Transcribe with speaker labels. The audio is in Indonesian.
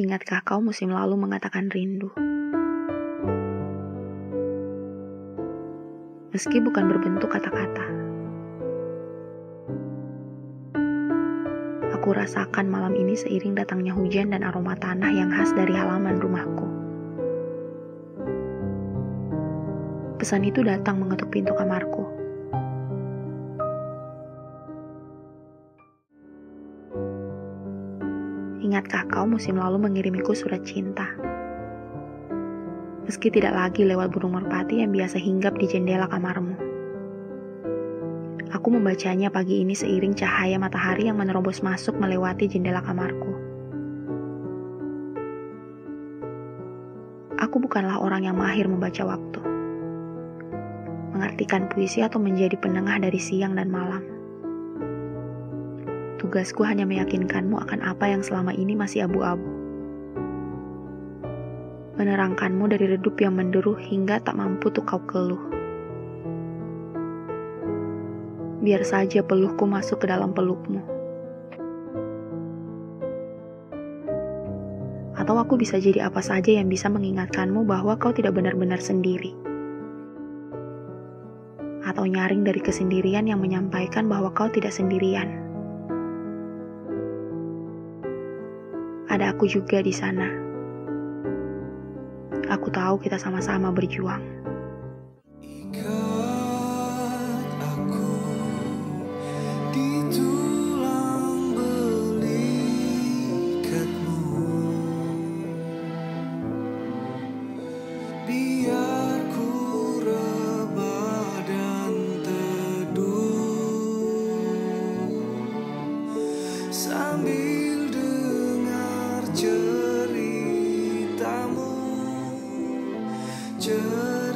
Speaker 1: Ingatkah kau musim lalu mengatakan rindu? Meski bukan berbentuk kata-kata. Aku rasakan malam ini seiring datangnya hujan dan aroma tanah yang khas dari halaman rumahku. Pesan itu datang mengetuk pintu kamarku. Ingatkah kau musim lalu mengirimiku surat cinta? Meski tidak lagi lewat burung merpati yang biasa hinggap di jendela kamarmu. Aku membacanya pagi ini seiring cahaya matahari yang menerobos masuk melewati jendela kamarku. Aku bukanlah orang yang mahir membaca waktu, mengartikan puisi atau menjadi penengah dari siang dan malam. Tugasku hanya meyakinkanmu akan apa yang selama ini masih abu-abu. Menerangkanmu dari redup yang menderu hingga tak mampu tuh kau keluh. Biar saja peluhku masuk ke dalam pelukmu. Atau aku bisa jadi apa saja yang bisa mengingatkanmu bahwa kau tidak benar-benar sendiri. Atau nyaring dari kesendirian yang menyampaikan bahwa kau tidak sendirian. Ada aku juga di sana. Aku tahu kita sama-sama berjuang.
Speaker 2: ceritamu 这